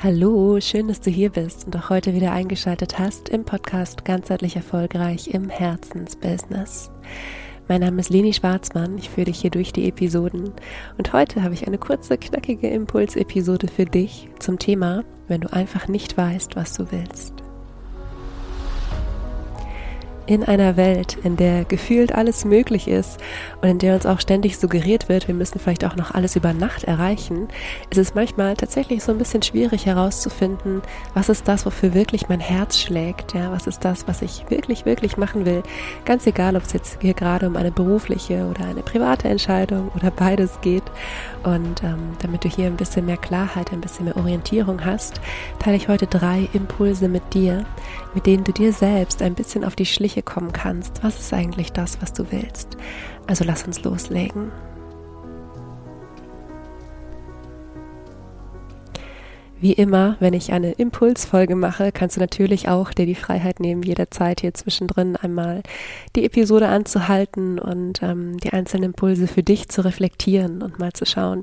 Hallo, schön, dass du hier bist und auch heute wieder eingeschaltet hast im Podcast Ganzheitlich Erfolgreich im Herzensbusiness. Mein Name ist Leni Schwarzmann, ich führe dich hier durch die Episoden und heute habe ich eine kurze, knackige Impulsepisode für dich zum Thema, wenn du einfach nicht weißt, was du willst in einer Welt, in der gefühlt alles möglich ist und in der uns auch ständig suggeriert wird, wir müssen vielleicht auch noch alles über Nacht erreichen, ist es manchmal tatsächlich so ein bisschen schwierig herauszufinden, was ist das, wofür wirklich mein Herz schlägt, ja, was ist das, was ich wirklich, wirklich machen will. Ganz egal, ob es jetzt hier gerade um eine berufliche oder eine private Entscheidung oder beides geht. Und ähm, damit du hier ein bisschen mehr Klarheit, ein bisschen mehr Orientierung hast, teile ich heute drei Impulse mit dir, mit denen du dir selbst ein bisschen auf die Schliche kommen kannst. Was ist eigentlich das, was du willst? Also lass uns loslegen. Wie immer, wenn ich eine Impulsfolge mache, kannst du natürlich auch dir die Freiheit nehmen, jederzeit hier zwischendrin einmal die Episode anzuhalten und ähm, die einzelnen Impulse für dich zu reflektieren und mal zu schauen,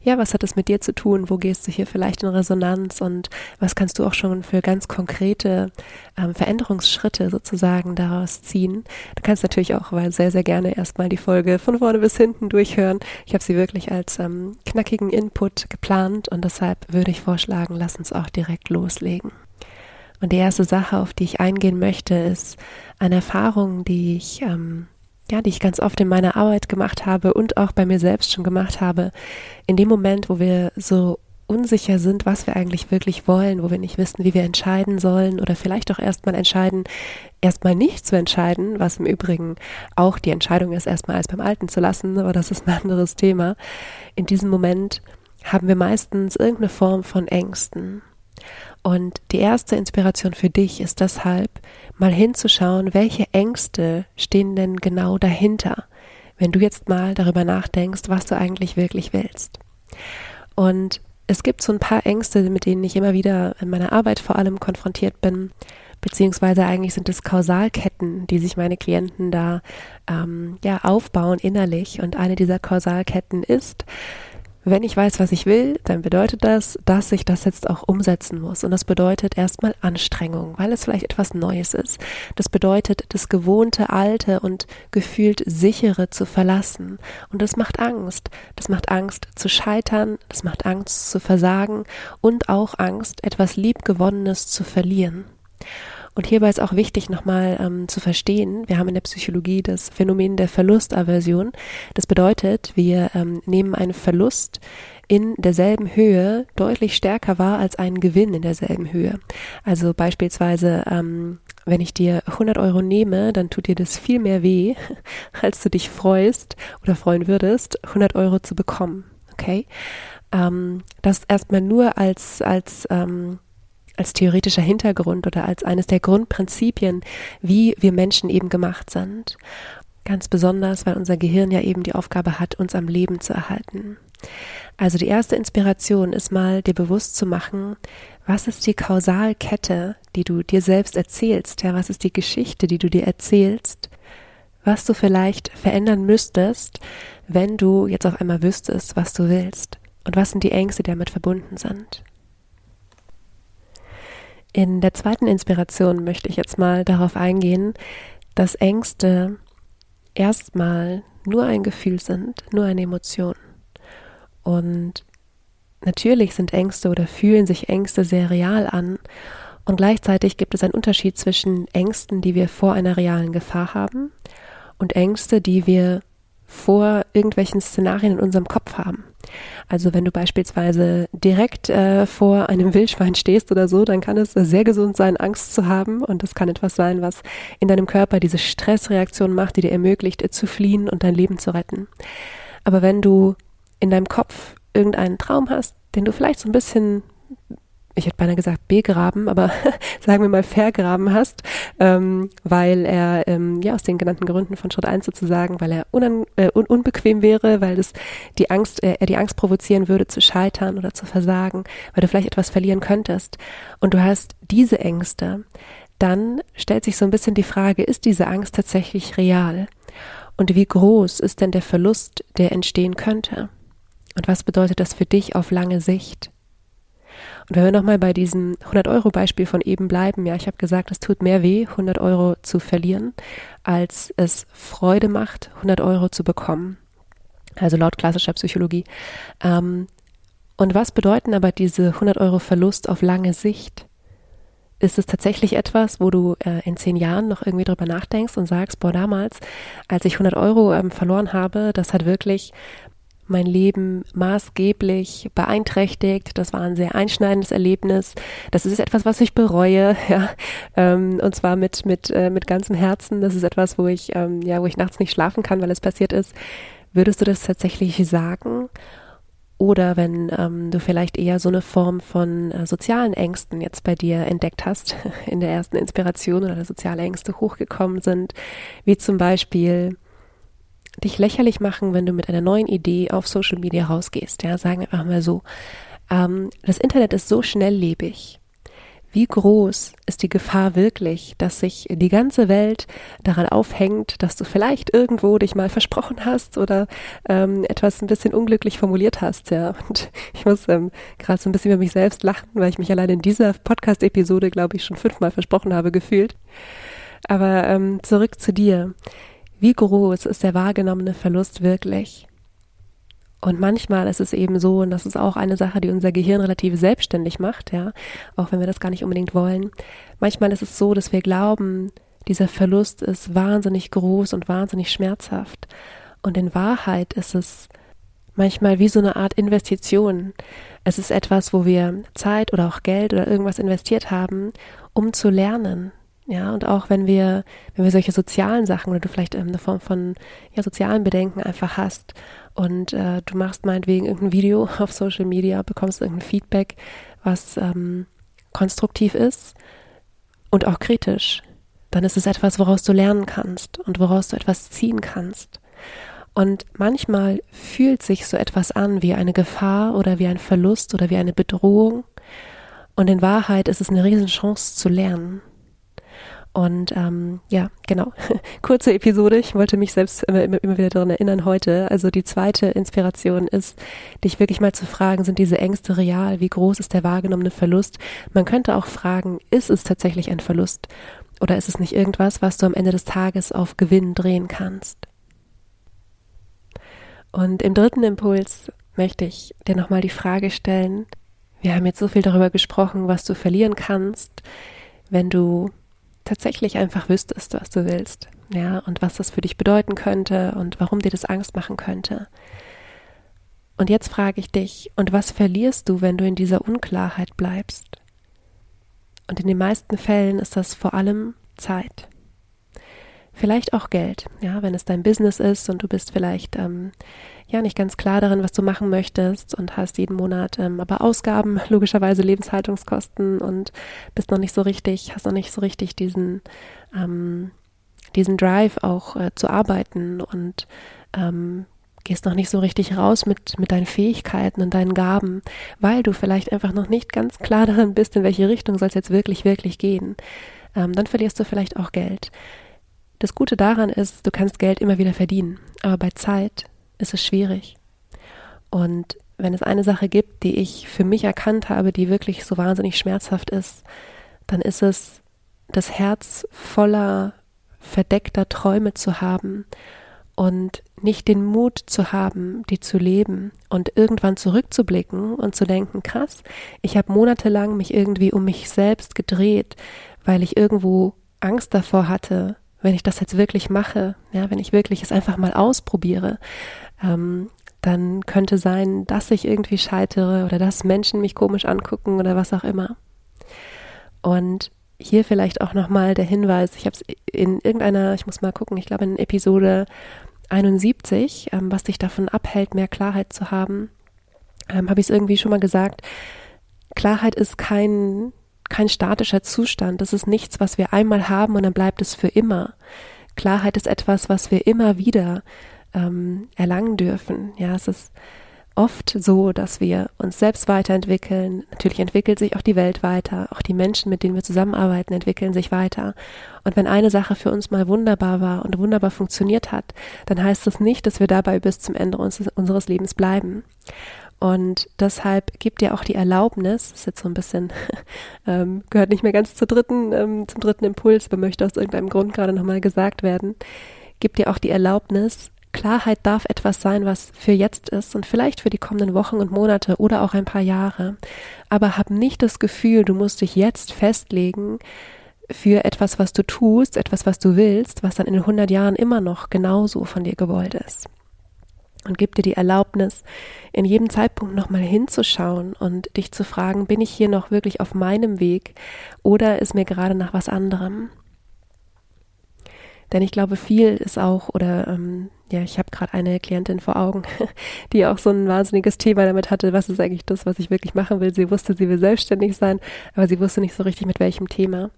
ja, was hat es mit dir zu tun, wo gehst du hier vielleicht in Resonanz und was kannst du auch schon für ganz konkrete ähm, Veränderungsschritte sozusagen daraus ziehen. Du kannst natürlich auch weil sehr, sehr gerne erstmal die Folge von vorne bis hinten durchhören. Ich habe sie wirklich als ähm, knackigen Input geplant und deshalb würde ich vorschlagen, sagen, lass uns auch direkt loslegen. Und die erste Sache, auf die ich eingehen möchte, ist eine Erfahrung, die ich, ähm, ja, die ich ganz oft in meiner Arbeit gemacht habe und auch bei mir selbst schon gemacht habe. In dem Moment, wo wir so unsicher sind, was wir eigentlich wirklich wollen, wo wir nicht wissen, wie wir entscheiden sollen oder vielleicht auch erstmal entscheiden, erstmal nicht zu entscheiden, was im Übrigen auch die Entscheidung ist, erstmal alles beim Alten zu lassen, aber das ist ein anderes Thema. In diesem Moment haben wir meistens irgendeine Form von Ängsten. Und die erste Inspiration für dich ist deshalb, mal hinzuschauen, welche Ängste stehen denn genau dahinter, wenn du jetzt mal darüber nachdenkst, was du eigentlich wirklich willst. Und es gibt so ein paar Ängste, mit denen ich immer wieder in meiner Arbeit vor allem konfrontiert bin, beziehungsweise eigentlich sind es Kausalketten, die sich meine Klienten da ähm, ja aufbauen innerlich. Und eine dieser Kausalketten ist, wenn ich weiß, was ich will, dann bedeutet das, dass ich das jetzt auch umsetzen muss. Und das bedeutet erstmal Anstrengung, weil es vielleicht etwas Neues ist. Das bedeutet, das gewohnte, alte und gefühlt sichere zu verlassen. Und das macht Angst. Das macht Angst zu scheitern, das macht Angst zu versagen und auch Angst, etwas Liebgewonnenes zu verlieren. Und hierbei ist auch wichtig, nochmal ähm, zu verstehen, wir haben in der Psychologie das Phänomen der Verlustaversion. Das bedeutet, wir ähm, nehmen einen Verlust in derselben Höhe deutlich stärker wahr als einen Gewinn in derselben Höhe. Also beispielsweise, ähm, wenn ich dir 100 Euro nehme, dann tut dir das viel mehr weh, als du dich freust oder freuen würdest, 100 Euro zu bekommen. Okay? Ähm, das erstmal nur als, als ähm, als theoretischer Hintergrund oder als eines der Grundprinzipien, wie wir Menschen eben gemacht sind. Ganz besonders, weil unser Gehirn ja eben die Aufgabe hat, uns am Leben zu erhalten. Also die erste Inspiration ist mal, dir bewusst zu machen, was ist die Kausalkette, die du dir selbst erzählst? Ja, was ist die Geschichte, die du dir erzählst? Was du vielleicht verändern müsstest, wenn du jetzt auf einmal wüsstest, was du willst? Und was sind die Ängste, die damit verbunden sind? In der zweiten Inspiration möchte ich jetzt mal darauf eingehen, dass Ängste erstmal nur ein Gefühl sind, nur eine Emotion. Und natürlich sind Ängste oder fühlen sich Ängste sehr real an. Und gleichzeitig gibt es einen Unterschied zwischen Ängsten, die wir vor einer realen Gefahr haben, und Ängste, die wir vor irgendwelchen Szenarien in unserem Kopf haben. Also wenn du beispielsweise direkt äh, vor einem Wildschwein stehst oder so, dann kann es sehr gesund sein, Angst zu haben. Und das kann etwas sein, was in deinem Körper diese Stressreaktion macht, die dir ermöglicht, äh, zu fliehen und dein Leben zu retten. Aber wenn du in deinem Kopf irgendeinen Traum hast, den du vielleicht so ein bisschen ich hätte beinahe gesagt begraben, aber sagen wir mal vergraben hast, ähm, weil er ähm, ja aus den genannten Gründen von Schritt eins sozusagen, weil er unan, äh, un unbequem wäre, weil das die Angst, äh, er die Angst provozieren würde zu scheitern oder zu versagen, weil du vielleicht etwas verlieren könntest und du hast diese Ängste, dann stellt sich so ein bisschen die Frage, ist diese Angst tatsächlich real? Und wie groß ist denn der Verlust, der entstehen könnte? Und was bedeutet das für dich auf lange Sicht? Und wenn wir nochmal bei diesem 100-Euro-Beispiel von eben bleiben, ja, ich habe gesagt, es tut mehr weh, 100 Euro zu verlieren, als es Freude macht, 100 Euro zu bekommen. Also laut klassischer Psychologie. Ähm, und was bedeuten aber diese 100 Euro Verlust auf lange Sicht? Ist es tatsächlich etwas, wo du äh, in zehn Jahren noch irgendwie drüber nachdenkst und sagst, boah, damals, als ich 100 Euro ähm, verloren habe, das hat wirklich mein Leben maßgeblich beeinträchtigt. Das war ein sehr einschneidendes Erlebnis. Das ist etwas, was ich bereue, ja, ähm, und zwar mit mit äh, mit ganzem Herzen. Das ist etwas, wo ich ähm, ja, wo ich nachts nicht schlafen kann, weil es passiert ist. Würdest du das tatsächlich sagen? Oder wenn ähm, du vielleicht eher so eine Form von äh, sozialen Ängsten jetzt bei dir entdeckt hast, in der ersten Inspiration oder soziale Ängste hochgekommen sind, wie zum Beispiel dich lächerlich machen, wenn du mit einer neuen Idee auf Social Media rausgehst. Ja, sagen wir einfach mal so. Ähm, das Internet ist so schnelllebig wie groß ist die Gefahr wirklich, dass sich die ganze Welt daran aufhängt, dass du vielleicht irgendwo dich mal versprochen hast oder ähm, etwas ein bisschen unglücklich formuliert hast, ja. Und ich muss ähm, gerade so ein bisschen über mich selbst lachen, weil ich mich allein in dieser Podcast-Episode, glaube ich, schon fünfmal versprochen habe, gefühlt. Aber ähm, zurück zu dir. Wie groß ist der wahrgenommene Verlust wirklich? Und manchmal ist es eben so, und das ist auch eine Sache, die unser Gehirn relativ selbstständig macht, ja, auch wenn wir das gar nicht unbedingt wollen. Manchmal ist es so, dass wir glauben, dieser Verlust ist wahnsinnig groß und wahnsinnig schmerzhaft. Und in Wahrheit ist es manchmal wie so eine Art Investition. Es ist etwas, wo wir Zeit oder auch Geld oder irgendwas investiert haben, um zu lernen, ja, und auch wenn wir, wenn wir solche sozialen Sachen oder du vielleicht ähm, eine Form von ja, sozialen Bedenken einfach hast und äh, du machst meinetwegen irgendein Video auf Social Media, bekommst irgendein Feedback, was ähm, konstruktiv ist und auch kritisch, dann ist es etwas, woraus du lernen kannst und woraus du etwas ziehen kannst. Und manchmal fühlt sich so etwas an wie eine Gefahr oder wie ein Verlust oder wie eine Bedrohung. Und in Wahrheit ist es eine Riesenchance zu lernen. Und ähm, ja, genau. Kurze Episode. Ich wollte mich selbst immer, immer, immer wieder daran erinnern heute. Also die zweite Inspiration ist, dich wirklich mal zu fragen, sind diese Ängste real? Wie groß ist der wahrgenommene Verlust? Man könnte auch fragen, ist es tatsächlich ein Verlust? Oder ist es nicht irgendwas, was du am Ende des Tages auf Gewinn drehen kannst? Und im dritten Impuls möchte ich dir nochmal die Frage stellen, wir haben jetzt so viel darüber gesprochen, was du verlieren kannst, wenn du tatsächlich einfach wüsstest, was du willst, ja, und was das für dich bedeuten könnte und warum dir das Angst machen könnte. Und jetzt frage ich dich, und was verlierst du, wenn du in dieser Unklarheit bleibst? Und in den meisten Fällen ist das vor allem Zeit. Vielleicht auch Geld, ja, wenn es dein Business ist und du bist vielleicht ähm, ja nicht ganz klar darin, was du machen möchtest und hast jeden Monat ähm, aber Ausgaben, logischerweise Lebenshaltungskosten und bist noch nicht so richtig, hast noch nicht so richtig diesen, ähm, diesen Drive auch äh, zu arbeiten und ähm, gehst noch nicht so richtig raus mit, mit deinen Fähigkeiten und deinen Gaben, weil du vielleicht einfach noch nicht ganz klar darin bist, in welche Richtung soll es jetzt wirklich, wirklich gehen. Ähm, dann verlierst du vielleicht auch Geld. Das Gute daran ist, du kannst Geld immer wieder verdienen, aber bei Zeit ist es schwierig. Und wenn es eine Sache gibt, die ich für mich erkannt habe, die wirklich so wahnsinnig schmerzhaft ist, dann ist es das Herz voller verdeckter Träume zu haben und nicht den Mut zu haben, die zu leben und irgendwann zurückzublicken und zu denken, krass, ich habe monatelang mich irgendwie um mich selbst gedreht, weil ich irgendwo Angst davor hatte, wenn ich das jetzt wirklich mache, ja, wenn ich wirklich es einfach mal ausprobiere, ähm, dann könnte sein, dass ich irgendwie scheitere oder dass Menschen mich komisch angucken oder was auch immer. Und hier vielleicht auch nochmal der Hinweis, ich habe es in irgendeiner, ich muss mal gucken, ich glaube in Episode 71, ähm, was dich davon abhält, mehr Klarheit zu haben, ähm, habe ich es irgendwie schon mal gesagt. Klarheit ist kein, kein statischer Zustand. Das ist nichts, was wir einmal haben und dann bleibt es für immer. Klarheit ist etwas, was wir immer wieder ähm, erlangen dürfen. Ja, es ist oft so, dass wir uns selbst weiterentwickeln. Natürlich entwickelt sich auch die Welt weiter. Auch die Menschen, mit denen wir zusammenarbeiten, entwickeln sich weiter. Und wenn eine Sache für uns mal wunderbar war und wunderbar funktioniert hat, dann heißt das nicht, dass wir dabei bis zum Ende unseres, unseres Lebens bleiben. Und deshalb gib dir auch die Erlaubnis, ist jetzt so ein bisschen, ähm, gehört nicht mehr ganz zur dritten, ähm, zum dritten Impuls, aber möchte aus irgendeinem Grund gerade nochmal gesagt werden, gib dir auch die Erlaubnis, Klarheit darf etwas sein, was für jetzt ist und vielleicht für die kommenden Wochen und Monate oder auch ein paar Jahre. Aber hab nicht das Gefühl, du musst dich jetzt festlegen für etwas, was du tust, etwas, was du willst, was dann in 100 Jahren immer noch genauso von dir gewollt ist und gib dir die Erlaubnis, in jedem Zeitpunkt nochmal hinzuschauen und dich zu fragen, bin ich hier noch wirklich auf meinem Weg oder ist mir gerade nach was anderem? Denn ich glaube, viel ist auch, oder ähm, ja, ich habe gerade eine Klientin vor Augen, die auch so ein wahnsinniges Thema damit hatte, was ist eigentlich das, was ich wirklich machen will. Sie wusste, sie will selbstständig sein, aber sie wusste nicht so richtig mit welchem Thema.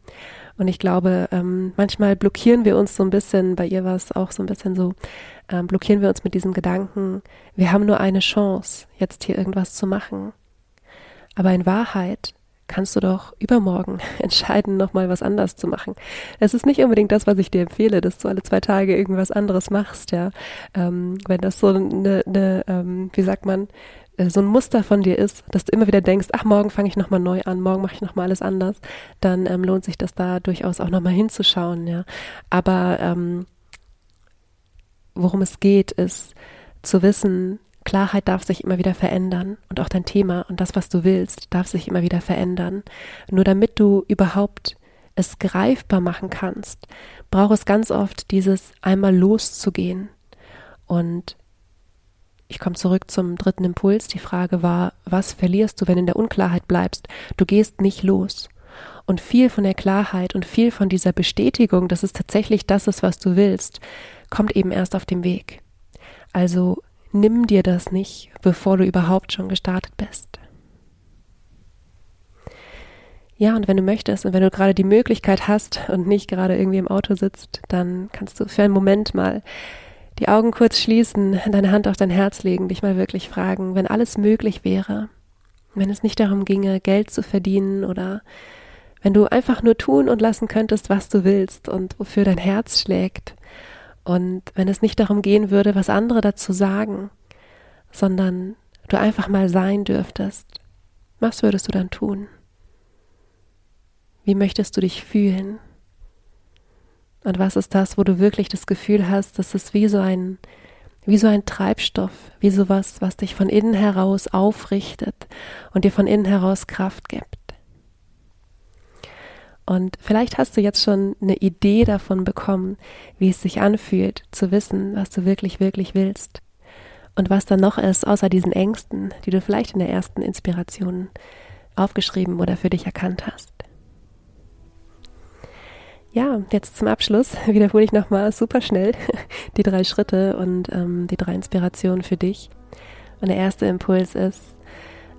Und ich glaube, ähm, manchmal blockieren wir uns so ein bisschen, bei ihr war es auch so ein bisschen so, ähm, blockieren wir uns mit diesem Gedanken, wir haben nur eine Chance, jetzt hier irgendwas zu machen. Aber in Wahrheit kannst du doch übermorgen entscheiden, nochmal was anders zu machen. Es ist nicht unbedingt das, was ich dir empfehle, dass du alle zwei Tage irgendwas anderes machst, ja. Ähm, wenn das so eine, eine ähm, wie sagt man, äh, so ein Muster von dir ist, dass du immer wieder denkst, ach, morgen fange ich nochmal neu an, morgen mache ich nochmal alles anders, dann ähm, lohnt sich das da durchaus auch nochmal hinzuschauen, ja. Aber ähm, worum es geht, ist zu wissen, Klarheit darf sich immer wieder verändern und auch dein Thema und das, was du willst, darf sich immer wieder verändern. Nur damit du überhaupt es greifbar machen kannst, braucht es ganz oft dieses einmal loszugehen und ich komme zurück zum dritten Impuls. Die Frage war, was verlierst du, wenn in der Unklarheit bleibst? Du gehst nicht los. Und viel von der Klarheit und viel von dieser Bestätigung, dass es tatsächlich das ist, was du willst, kommt eben erst auf dem Weg. Also nimm dir das nicht, bevor du überhaupt schon gestartet bist. Ja, und wenn du möchtest und wenn du gerade die Möglichkeit hast und nicht gerade irgendwie im Auto sitzt, dann kannst du für einen Moment mal die Augen kurz schließen, deine Hand auf dein Herz legen, dich mal wirklich fragen, wenn alles möglich wäre, wenn es nicht darum ginge, Geld zu verdienen oder wenn du einfach nur tun und lassen könntest, was du willst und wofür dein Herz schlägt. Und wenn es nicht darum gehen würde, was andere dazu sagen, sondern du einfach mal sein dürftest, was würdest du dann tun? Wie möchtest du dich fühlen? Und was ist das, wo du wirklich das Gefühl hast, dass es wie so ein, wie so ein Treibstoff, wie sowas, was dich von innen heraus aufrichtet und dir von innen heraus Kraft gibt. Und vielleicht hast du jetzt schon eine Idee davon bekommen, wie es sich anfühlt, zu wissen, was du wirklich, wirklich willst. Und was dann noch ist, außer diesen Ängsten, die du vielleicht in der ersten Inspiration aufgeschrieben oder für dich erkannt hast. Ja, jetzt zum Abschluss wiederhole ich nochmal super schnell die drei Schritte und ähm, die drei Inspirationen für dich. Und der erste Impuls ist,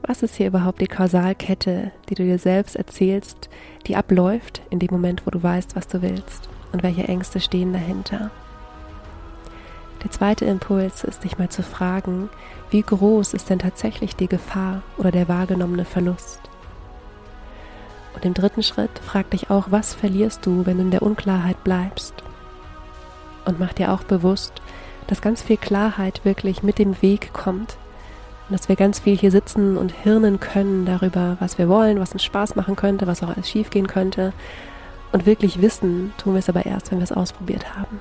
was ist hier überhaupt die Kausalkette, die du dir selbst erzählst, die abläuft in dem Moment, wo du weißt, was du willst und welche Ängste stehen dahinter? Der zweite Impuls ist, dich mal zu fragen, wie groß ist denn tatsächlich die Gefahr oder der wahrgenommene Verlust? Und im dritten Schritt frag dich auch, was verlierst du, wenn du in der Unklarheit bleibst? Und mach dir auch bewusst, dass ganz viel Klarheit wirklich mit dem Weg kommt. Und dass wir ganz viel hier sitzen und hirnen können darüber, was wir wollen, was uns Spaß machen könnte, was auch alles schief gehen könnte. Und wirklich wissen, tun wir es aber erst, wenn wir es ausprobiert haben.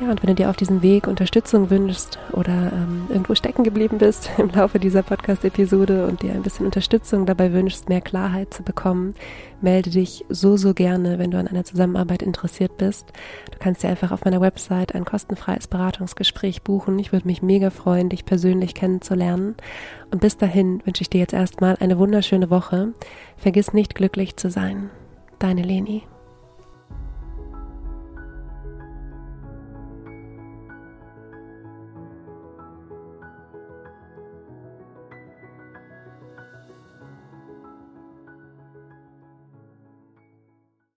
Ja, und wenn du dir auf diesem Weg Unterstützung wünschst oder ähm, irgendwo stecken geblieben bist im Laufe dieser Podcast-Episode und dir ein bisschen Unterstützung dabei wünschst, mehr Klarheit zu bekommen, melde dich so, so gerne, wenn du an einer Zusammenarbeit interessiert bist. Du kannst dir einfach auf meiner Website ein kostenfreies Beratungsgespräch buchen. Ich würde mich mega freuen, dich persönlich kennenzulernen. Und bis dahin wünsche ich dir jetzt erstmal eine wunderschöne Woche. Vergiss nicht glücklich zu sein. Deine Leni.